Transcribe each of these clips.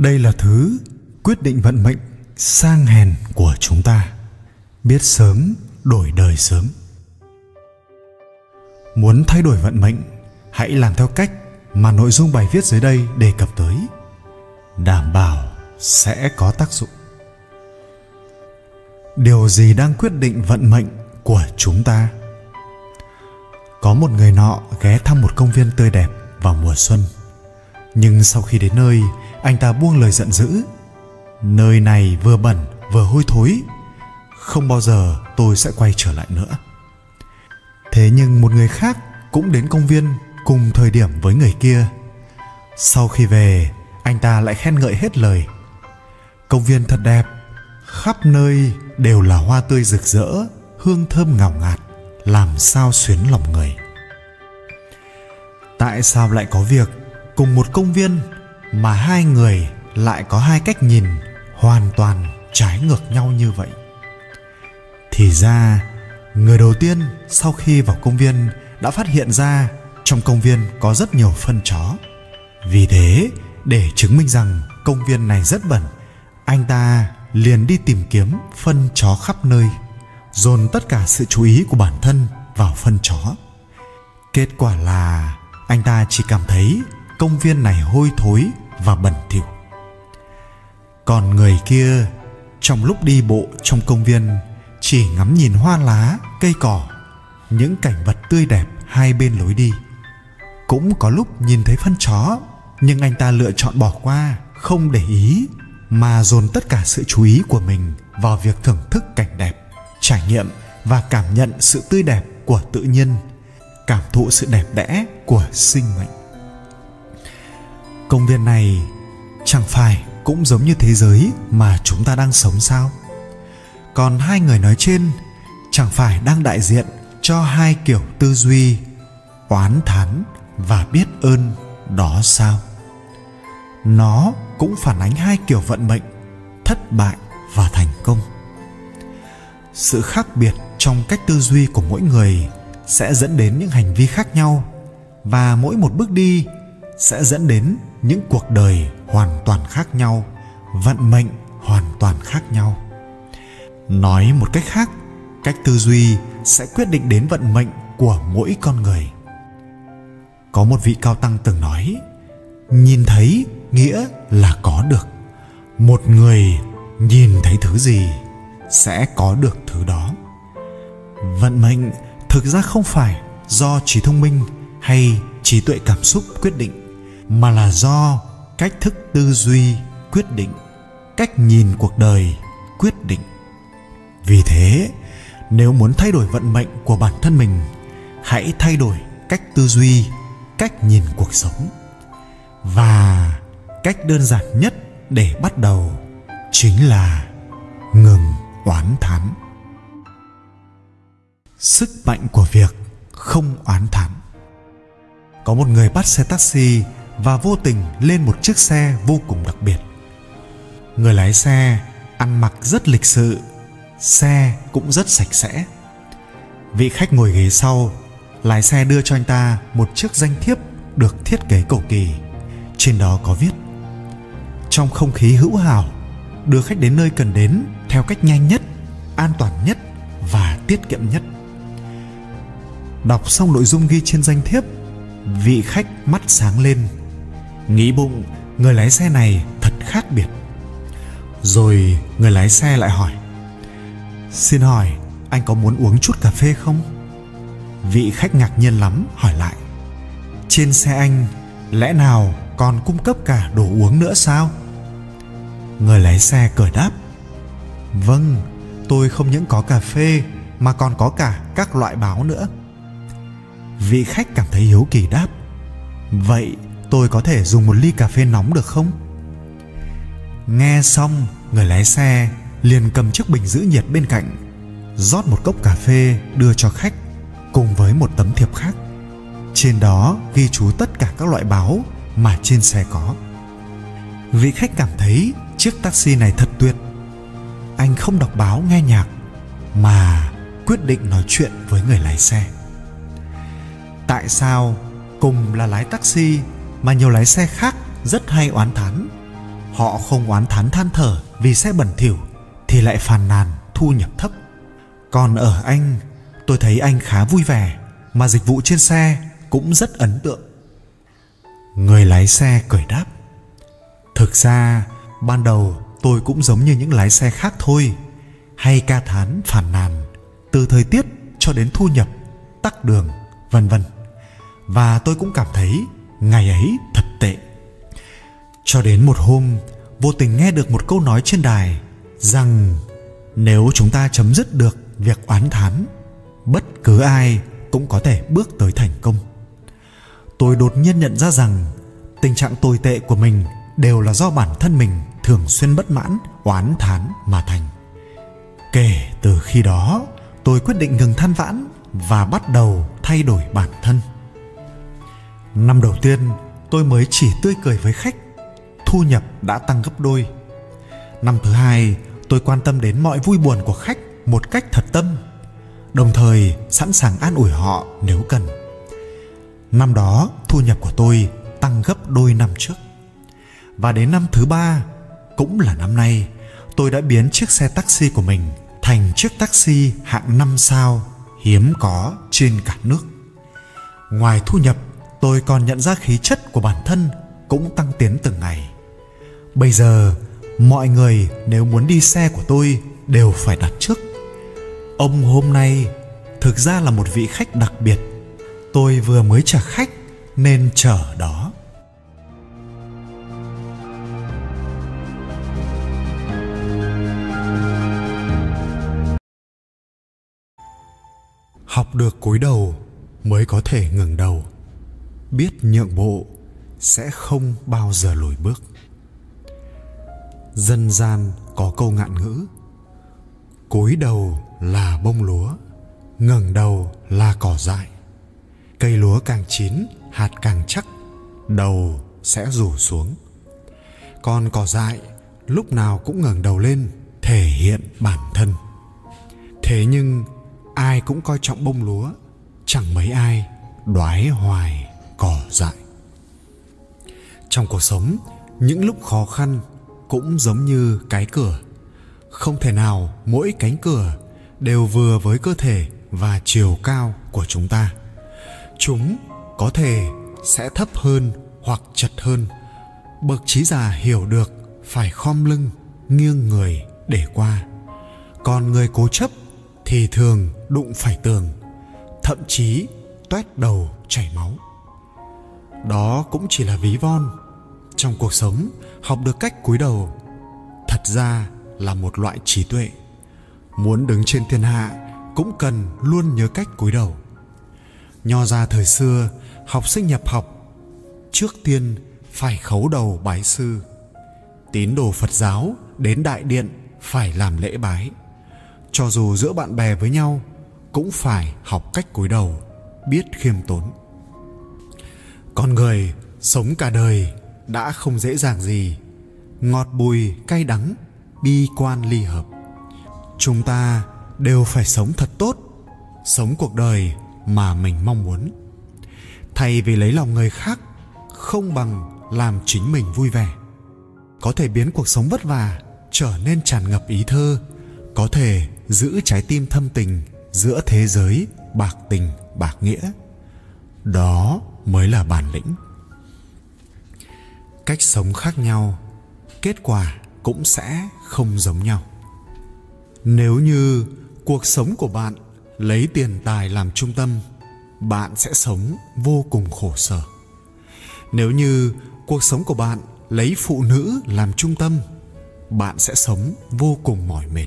đây là thứ quyết định vận mệnh sang hèn của chúng ta. Biết sớm, đổi đời sớm. Muốn thay đổi vận mệnh, hãy làm theo cách mà nội dung bài viết dưới đây đề cập tới. Đảm bảo sẽ có tác dụng. Điều gì đang quyết định vận mệnh của chúng ta? Có một người nọ ghé thăm một công viên tươi đẹp vào mùa xuân. Nhưng sau khi đến nơi anh ta buông lời giận dữ. Nơi này vừa bẩn, vừa hôi thối. Không bao giờ tôi sẽ quay trở lại nữa. Thế nhưng một người khác cũng đến công viên cùng thời điểm với người kia. Sau khi về, anh ta lại khen ngợi hết lời. Công viên thật đẹp, khắp nơi đều là hoa tươi rực rỡ, hương thơm ngào ngạt, làm sao xuyến lòng người. Tại sao lại có việc cùng một công viên mà hai người lại có hai cách nhìn hoàn toàn trái ngược nhau như vậy. Thì ra, người đầu tiên sau khi vào công viên đã phát hiện ra trong công viên có rất nhiều phân chó. Vì thế, để chứng minh rằng công viên này rất bẩn, anh ta liền đi tìm kiếm phân chó khắp nơi, dồn tất cả sự chú ý của bản thân vào phân chó. Kết quả là anh ta chỉ cảm thấy công viên này hôi thối và bẩn thỉu. Còn người kia, trong lúc đi bộ trong công viên, chỉ ngắm nhìn hoa lá, cây cỏ, những cảnh vật tươi đẹp hai bên lối đi. Cũng có lúc nhìn thấy phân chó, nhưng anh ta lựa chọn bỏ qua, không để ý, mà dồn tất cả sự chú ý của mình vào việc thưởng thức cảnh đẹp, trải nghiệm và cảm nhận sự tươi đẹp của tự nhiên, cảm thụ sự đẹp đẽ của sinh mệnh công viên này chẳng phải cũng giống như thế giới mà chúng ta đang sống sao? Còn hai người nói trên chẳng phải đang đại diện cho hai kiểu tư duy oán thán và biết ơn đó sao? Nó cũng phản ánh hai kiểu vận mệnh thất bại và thành công. Sự khác biệt trong cách tư duy của mỗi người sẽ dẫn đến những hành vi khác nhau và mỗi một bước đi sẽ dẫn đến những cuộc đời hoàn toàn khác nhau, vận mệnh hoàn toàn khác nhau. Nói một cách khác, cách tư duy sẽ quyết định đến vận mệnh của mỗi con người. Có một vị cao tăng từng nói, nhìn thấy nghĩa là có được, một người nhìn thấy thứ gì sẽ có được thứ đó. Vận mệnh thực ra không phải do trí thông minh hay trí tuệ cảm xúc quyết định mà là do cách thức tư duy, quyết định, cách nhìn cuộc đời, quyết định. Vì thế, nếu muốn thay đổi vận mệnh của bản thân mình, hãy thay đổi cách tư duy, cách nhìn cuộc sống. Và cách đơn giản nhất để bắt đầu chính là ngừng oán thán. Sức mạnh của việc không oán thán. Có một người bắt xe taxi và vô tình lên một chiếc xe vô cùng đặc biệt. Người lái xe ăn mặc rất lịch sự, xe cũng rất sạch sẽ. Vị khách ngồi ghế sau lái xe đưa cho anh ta một chiếc danh thiếp được thiết kế cổ kỳ. Trên đó có viết, trong không khí hữu hảo, đưa khách đến nơi cần đến theo cách nhanh nhất, an toàn nhất và tiết kiệm nhất. Đọc xong nội dung ghi trên danh thiếp, vị khách mắt sáng lên nghĩ bụng, người lái xe này thật khác biệt. Rồi người lái xe lại hỏi, xin hỏi, anh có muốn uống chút cà phê không? Vị khách ngạc nhiên lắm, hỏi lại, trên xe anh, lẽ nào còn cung cấp cả đồ uống nữa sao? Người lái xe cười đáp vâng tôi không những có cà phê mà còn có cả các loại báo nữa. Vị khách cảm thấy hiếu kỳ đáp, vậy tôi có thể dùng một ly cà phê nóng được không? Nghe xong, người lái xe liền cầm chiếc bình giữ nhiệt bên cạnh, rót một cốc cà phê đưa cho khách cùng với một tấm thiệp khác. Trên đó ghi chú tất cả các loại báo mà trên xe có. Vị khách cảm thấy chiếc taxi này thật tuyệt. Anh không đọc báo, nghe nhạc, mà quyết định nói chuyện với người lái xe. Tại sao cùng là lái taxi mà nhiều lái xe khác rất hay oán thán. Họ không oán thán than thở vì xe bẩn thỉu thì lại phàn nàn thu nhập thấp. Còn ở anh, tôi thấy anh khá vui vẻ mà dịch vụ trên xe cũng rất ấn tượng. Người lái xe cười đáp, thực ra, ban đầu tôi cũng giống như những lái xe khác thôi, hay ca thán phản nàn từ thời tiết cho đến thu nhập, tắc đường, vân vân. Và tôi cũng cảm thấy ngày ấy thật tệ. Cho đến một hôm, vô tình nghe được một câu nói trên đài rằng nếu chúng ta chấm dứt được việc oán thán, bất cứ ai cũng có thể bước tới thành công. Tôi đột nhiên nhận ra rằng tình trạng tồi tệ của mình đều là do bản thân mình thường xuyên bất mãn, oán thán mà thành. Kể từ khi đó, tôi quyết định ngừng than vãn và bắt đầu thay đổi bản thân năm đầu tiên tôi mới chỉ tươi cười với khách. Thu nhập đã tăng gấp đôi. Năm thứ hai tôi quan tâm đến mọi vui buồn của khách một cách thật tâm đồng thời sẵn sàng an ủi họ nếu cần. Năm đó thu nhập của tôi tăng gấp đôi năm trước. Và đến năm thứ ba cũng là năm nay tôi đã biến chiếc xe taxi của mình thành chiếc taxi hạng 5 sao hiếm có trên cả nước. Ngoài thu nhập, tôi còn nhận ra khí chất của bản thân cũng tăng tiến từng ngày. Bây giờ, mọi người nếu muốn đi xe của tôi đều phải đặt trước. Ông hôm nay thực ra là một vị khách đặc biệt. Tôi vừa mới trả khách nên chờ đó. học được cúi đầu mới có thể ngừng đầu biết nhượng bộ sẽ không bao giờ lùi bước. Dân gian có câu ngạn ngữ cúi đầu là bông lúa, ngẩng đầu là cỏ dại. Cây lúa càng chín, hạt càng chắc, đầu sẽ rủ xuống. Còn cỏ dại lúc nào cũng ngẩng đầu lên, thể hiện bản thân. Thế nhưng ai cũng coi trọng bông lúa, chẳng mấy ai đoái hoài cỏ dại. Trong cuộc sống, những lúc khó khăn cũng giống như cái cửa. Không thể nào mỗi cánh cửa đều vừa với cơ thể và chiều cao của chúng ta. Chúng có thể sẽ thấp hơn hoặc chật hơn. Bậc trí già hiểu được phải khom lưng, nghiêng người để qua. Còn người cố chấp thì thường đụng phải tường, thậm chí toét đầu chảy máu đó cũng chỉ là ví von. Trong cuộc sống, học được cách cúi đầu, thật ra là một loại trí tuệ. Muốn đứng trên thiên hạ cũng cần luôn nhớ cách cúi đầu. Nho ra thời xưa, học sinh nhập học, trước tiên phải khấu đầu bái sư. Tín đồ phật giáo đến đại điện phải làm lễ bái. Cho dù giữa bạn bè với nhau, cũng phải học cách cúi đầu, biết khiêm tốn con người sống cả đời đã không dễ dàng gì. Ngọt bùi, cay đắng, bi quan ly hợp. Chúng ta đều phải sống thật tốt, sống cuộc đời mà mình mong muốn. Thay vì lấy lòng người khác, không bằng làm chính mình vui vẻ. Có thể biến cuộc sống vất vả trở nên tràn ngập ý thơ, có thể giữ trái tim thâm tình giữa thế giới bạc tình bạc nghĩa. Đó mới là bản lĩnh. Cách sống khác nhau, kết quả cũng sẽ không giống nhau. Nếu như cuộc sống của bạn lấy tiền tài làm trung tâm, bạn sẽ sống vô cùng khổ sở. Nếu như cuộc sống của bạn lấy phụ nữ làm trung tâm, bạn sẽ sống vô cùng mỏi mệt.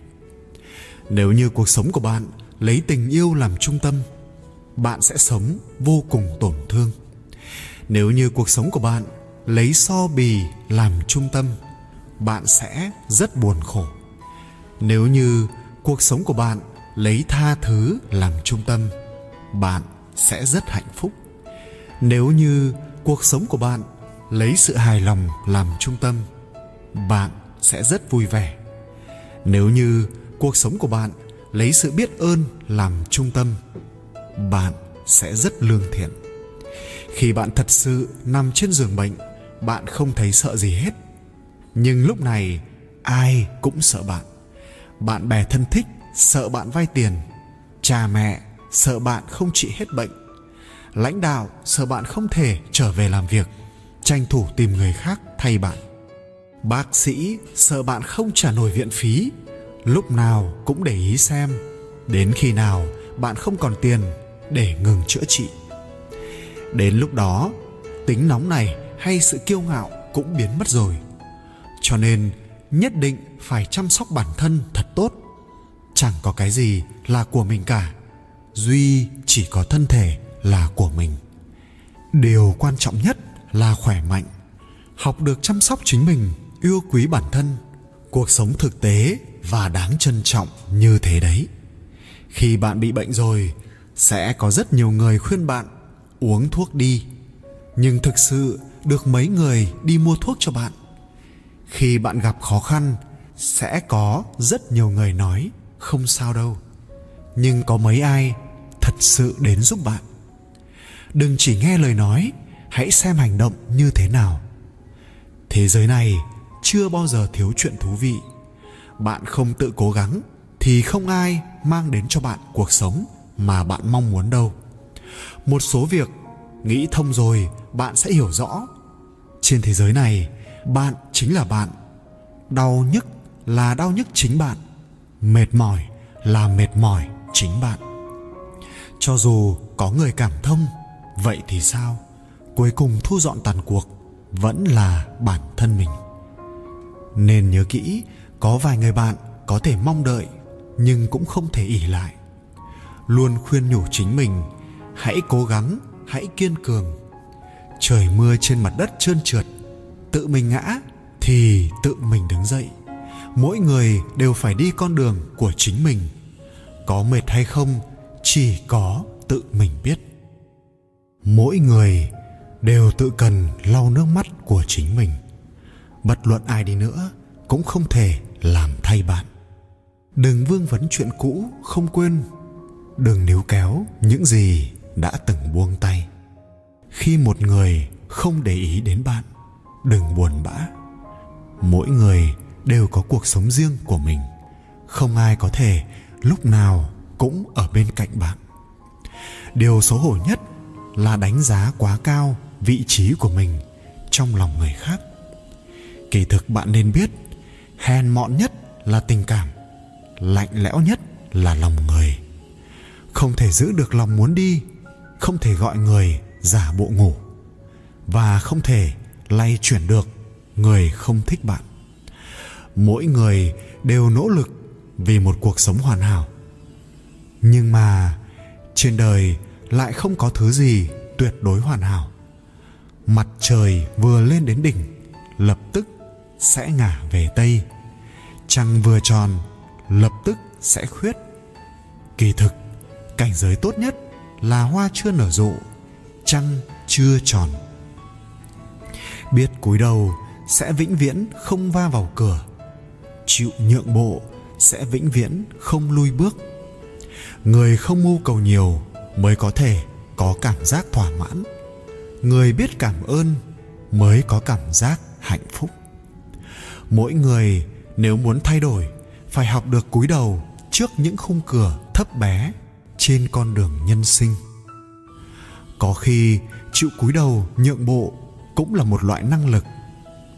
Nếu như cuộc sống của bạn lấy tình yêu làm trung tâm, bạn sẽ sống vô cùng tổn thương nếu như cuộc sống của bạn lấy so bì làm trung tâm, bạn sẽ rất buồn khổ. Nếu như cuộc sống của bạn lấy tha thứ làm trung tâm, bạn sẽ rất hạnh phúc. Nếu như cuộc sống của bạn lấy sự hài lòng làm trung tâm, bạn sẽ rất vui vẻ. Nếu như cuộc sống của bạn lấy sự biết ơn làm trung tâm, bạn sẽ rất lương thiện khi bạn thật sự nằm trên giường bệnh, bạn không thấy sợ gì hết. Nhưng lúc này, ai cũng sợ bạn. Bạn bè thân thích sợ bạn vay tiền, cha mẹ sợ bạn không trị hết bệnh, lãnh đạo sợ bạn không thể trở về làm việc, tranh thủ tìm người khác thay bạn. Bác sĩ sợ bạn không trả nổi viện phí, lúc nào cũng để ý xem, đến khi nào bạn không còn tiền để ngừng chữa trị đến lúc đó, tính nóng này hay sự kiêu ngạo cũng biến mất rồi. Cho nên, nhất định phải chăm sóc bản thân thật tốt. Chẳng có cái gì là của mình cả. Duy chỉ có thân thể là của mình. Điều quan trọng nhất là khỏe mạnh. Học được chăm sóc chính mình, yêu quý bản thân. Cuộc sống thực tế và đáng trân trọng như thế đấy. Khi bạn bị bệnh rồi, sẽ có rất nhiều người khuyên bạn uống thuốc đi. Nhưng thực sự được mấy người đi mua thuốc cho bạn. Khi bạn gặp khó khăn, sẽ có rất nhiều người nói, không sao đâu. Nhưng có mấy ai thật sự đến giúp bạn? Đừng chỉ nghe lời nói, hãy xem hành động như thế nào. Thế giới này chưa bao giờ thiếu chuyện thú vị. Bạn không tự cố gắng thì không ai mang đến cho bạn cuộc sống mà bạn mong muốn đâu một số việc nghĩ thông rồi, bạn sẽ hiểu rõ. Trên thế giới này, bạn chính là bạn. Đau nhức là đau nhức chính bạn. Mệt mỏi là mệt mỏi chính bạn. Cho dù có người cảm thông, vậy thì sao? Cuối cùng thu dọn tàn cuộc vẫn là bản thân mình. Nên nhớ kỹ, có vài người bạn có thể mong đợi nhưng cũng không thể ỉ lại. Luôn khuyên nhủ chính mình hãy cố gắng, hãy kiên cường. Trời mưa trên mặt đất trơn trượt, tự mình ngã thì tự mình đứng dậy. Mỗi người đều phải đi con đường của chính mình. Có mệt hay không chỉ có tự mình biết. Mỗi người đều tự cần lau nước mắt của chính mình. Bất luận ai đi nữa cũng không thể làm thay bạn. Đừng vương vấn chuyện cũ, không quên. Đừng níu kéo những gì đã từng buông tay. Khi một người không để ý đến bạn, đừng buồn bã. Mỗi người đều có cuộc sống riêng của mình. Không ai có thể lúc nào cũng ở bên cạnh bạn. Điều xấu hổ nhất là đánh giá quá cao vị trí của mình trong lòng người khác. Kỳ thực bạn nên biết, hèn mọn nhất là tình cảm, lạnh lẽo nhất là lòng người. Không thể giữ được lòng muốn đi không thể gọi người giả bộ ngủ và không thể lay chuyển được người không thích bạn. Mỗi người đều nỗ lực vì một cuộc sống hoàn hảo. Nhưng mà trên đời lại không có thứ gì tuyệt đối hoàn hảo. Mặt trời vừa lên đến đỉnh, lập tức sẽ ngả về tây. Trăng vừa tròn, lập tức sẽ khuyết. Kỳ thực, cảnh giới tốt nhất là hoa chưa nở rộ, trăng chưa tròn. Biết cúi đầu sẽ vĩnh viễn không va vào cửa, chịu nhượng bộ sẽ vĩnh viễn không lui bước. Người không mưu cầu nhiều mới có thể có cảm giác thỏa mãn. Người biết cảm ơn mới có cảm giác hạnh phúc. Mỗi người nếu muốn thay đổi, phải học được cúi đầu trước những khung cửa thấp bé trên con đường nhân sinh. Có khi, chịu cúi đầu, nhượng bộ cũng là một loại năng lực.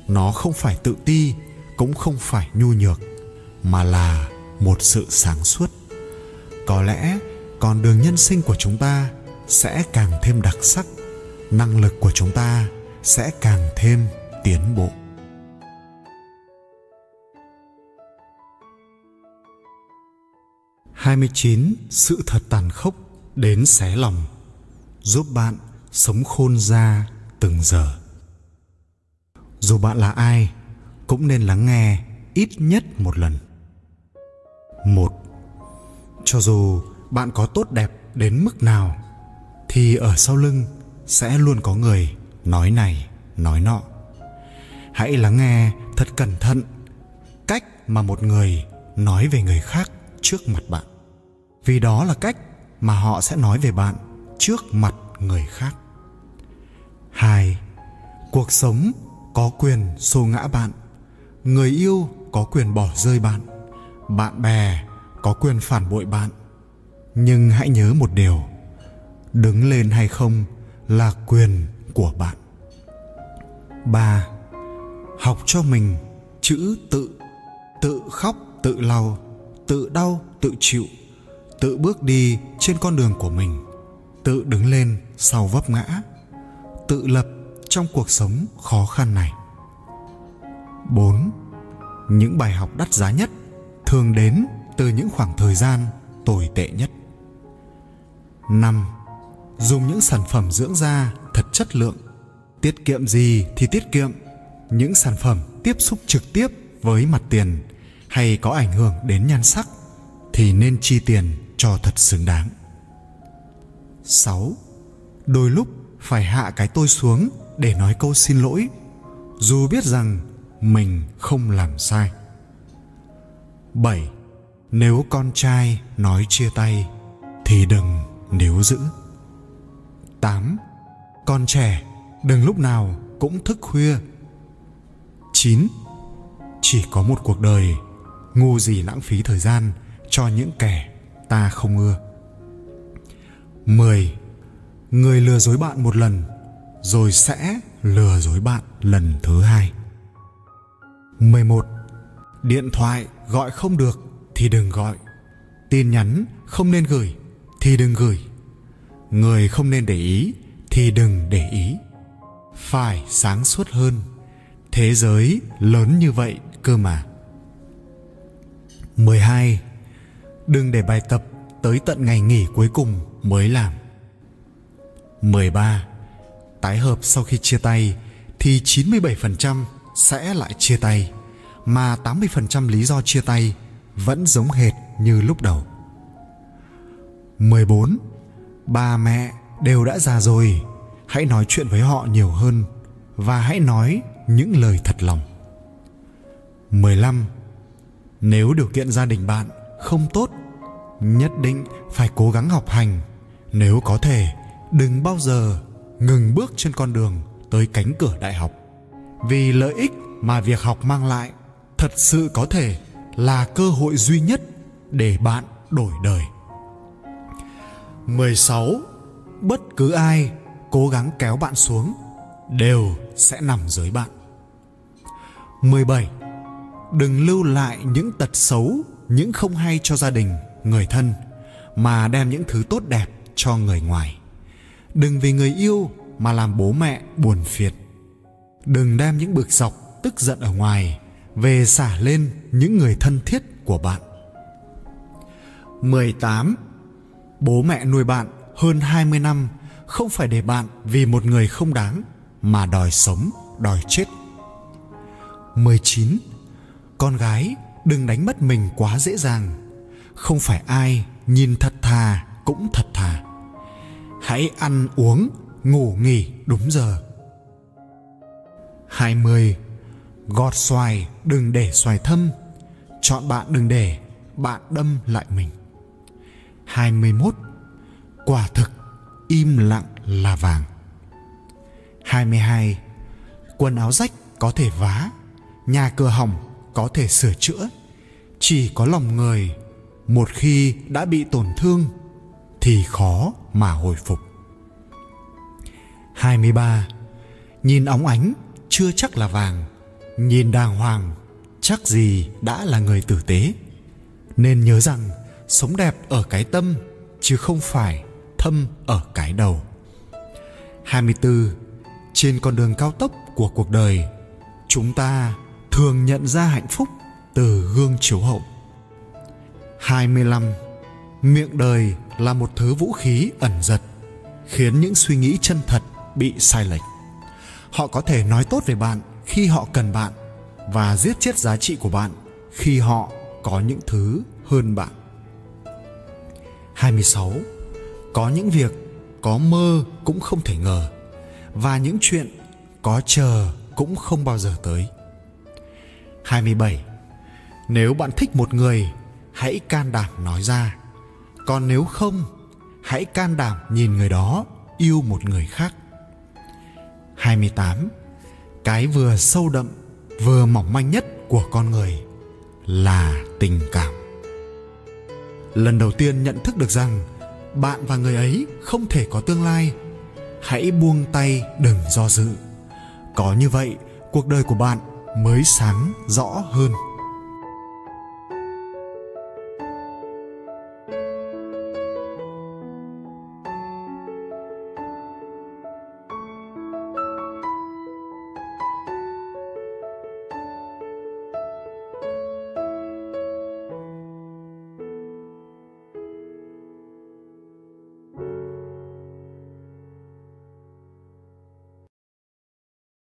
Nó không phải tự ti, cũng không phải nhu nhược, mà là một sự sáng suốt. Có lẽ, con đường nhân sinh của chúng ta sẽ càng thêm đặc sắc, năng lực của chúng ta sẽ càng thêm tiến bộ. 29 sự thật tàn khốc đến xé lòng, giúp bạn sống khôn ra từng giờ. Dù bạn là ai, cũng nên lắng nghe ít nhất một lần. Một, cho dù bạn có tốt đẹp đến mức nào, thì ở sau lưng sẽ luôn có người nói này, nói nọ. Hãy lắng nghe thật cẩn thận cách mà một người nói về người khác trước mặt bạn vì đó là cách mà họ sẽ nói về bạn trước mặt người khác. Hai, cuộc sống có quyền xô ngã bạn. Người yêu có quyền bỏ rơi bạn. Bạn bè có quyền phản bội bạn. Nhưng hãy nhớ một điều, đứng lên hay không là quyền của bạn. Ba, học cho mình chữ tự. Tự khóc, tự lau, tự đau, tự chịu tự bước đi trên con đường của mình, tự đứng lên sau vấp ngã, tự lập trong cuộc sống khó khăn này 4. Những bài học đắt giá nhất thường đến từ những khoảng thời gian tồi tệ nhất. 5. Dùng những sản phẩm dưỡng da thật chất lượng. Tiết kiệm gì thì tiết kiệm. Những sản phẩm tiếp xúc trực tiếp với mặt tiền hay có ảnh hưởng đến nhan sắc thì nên chi tiền cho thật xứng đáng. 6. Đôi lúc phải hạ cái tôi xuống để nói câu xin lỗi, dù biết rằng mình không làm sai 7. Nếu con trai nói chia tay thì đừng níu giữ 8. Con trẻ đừng lúc nào cũng thức khuya 9. Chỉ có một cuộc đời ngu gì lãng phí thời gian cho những kẻ ta không ưa 10. Người lừa dối bạn một lần, rồi sẽ lừa dối bạn lần thứ hai 11. Điện thoại gọi không được thì đừng gọi. Tin nhắn không nên gửi thì đừng gửi. Người không nên để ý thì đừng để ý. Phải sáng suốt hơn. Thế giới lớn như vậy cơ mà. 12. Đừng để bài tập tới tận ngày nghỉ cuối cùng mới làm. 13. Tái hợp sau khi chia tay thì 97% sẽ lại chia tay mà 80% lý do chia tay vẫn giống hệt như lúc đầu. 14. Ba mẹ đều đã già rồi, hãy nói chuyện với họ nhiều hơn và hãy nói những lời thật lòng. 15. Nếu điều kiện gia đình bạn không tốt, nhất định phải cố gắng học hành, nếu có thể, đừng bao giờ ngừng bước trên con đường tới cánh cửa đại học. Vì lợi ích mà việc học mang lại thật sự có thể là cơ hội duy nhất để bạn đổi đời. 16 bất cứ ai cố gắng kéo bạn xuống đều sẽ nằm dưới bạn. 17 đừng lưu lại những tật xấu những không hay cho gia đình người thân mà đem những thứ tốt đẹp cho người ngoài đừng vì người yêu mà làm bố mẹ buồn phiền đừng đem những bực dọc tức giận ở ngoài về xả lên những người thân thiết của bạn 18. Bố mẹ nuôi bạn hơn 20 năm không phải để bạn vì một người không đáng mà đòi sống, đòi chết. 19. Con gái đừng đánh mất mình quá dễ dàng. Không phải ai nhìn thật thà cũng thật thà. Hãy ăn uống, ngủ nghỉ đúng giờ. 20. Gọt xoài đừng để xoài thâm Chọn bạn đừng để bạn đâm lại mình 21. Quả thực im lặng là vàng 22. Quần áo rách có thể vá Nhà cửa hỏng có thể sửa chữa. Chỉ có lòng người, Một khi đã bị tổn thương, Thì khó mà hồi phục. 23. Nhìn óng ánh, chưa chắc là vàng. Nhìn đàng hoàng, chắc gì đã là người tử tế. Nên nhớ rằng, sống đẹp ở cái tâm, chứ không phải thâm ở cái đầu. 24 trên con đường cao tốc của cuộc đời, chúng ta thường nhận ra hạnh phúc từ gương chiếu hậu 25 miệng đời là một thứ vũ khí ẩn giật, khiến những suy nghĩ chân thật bị sai lệch họ có thể nói tốt về bạn khi họ cần bạn và giết chết giá trị của bạn khi họ có những thứ hơn bạn. 26. Có những việc có mơ cũng không thể ngờ và những chuyện có chờ cũng không bao giờ tới. 27. Nếu bạn thích một người, hãy can đảm nói ra. Còn nếu không, hãy can đảm nhìn người đó yêu một người khác. 28 cái vừa sâu đậm vừa mỏng manh nhất của con người là tình cảm lần đầu tiên nhận thức được rằng bạn và người ấy không thể có tương lai hãy buông tay đừng do dự có như vậy cuộc đời của bạn mới sáng rõ hơn.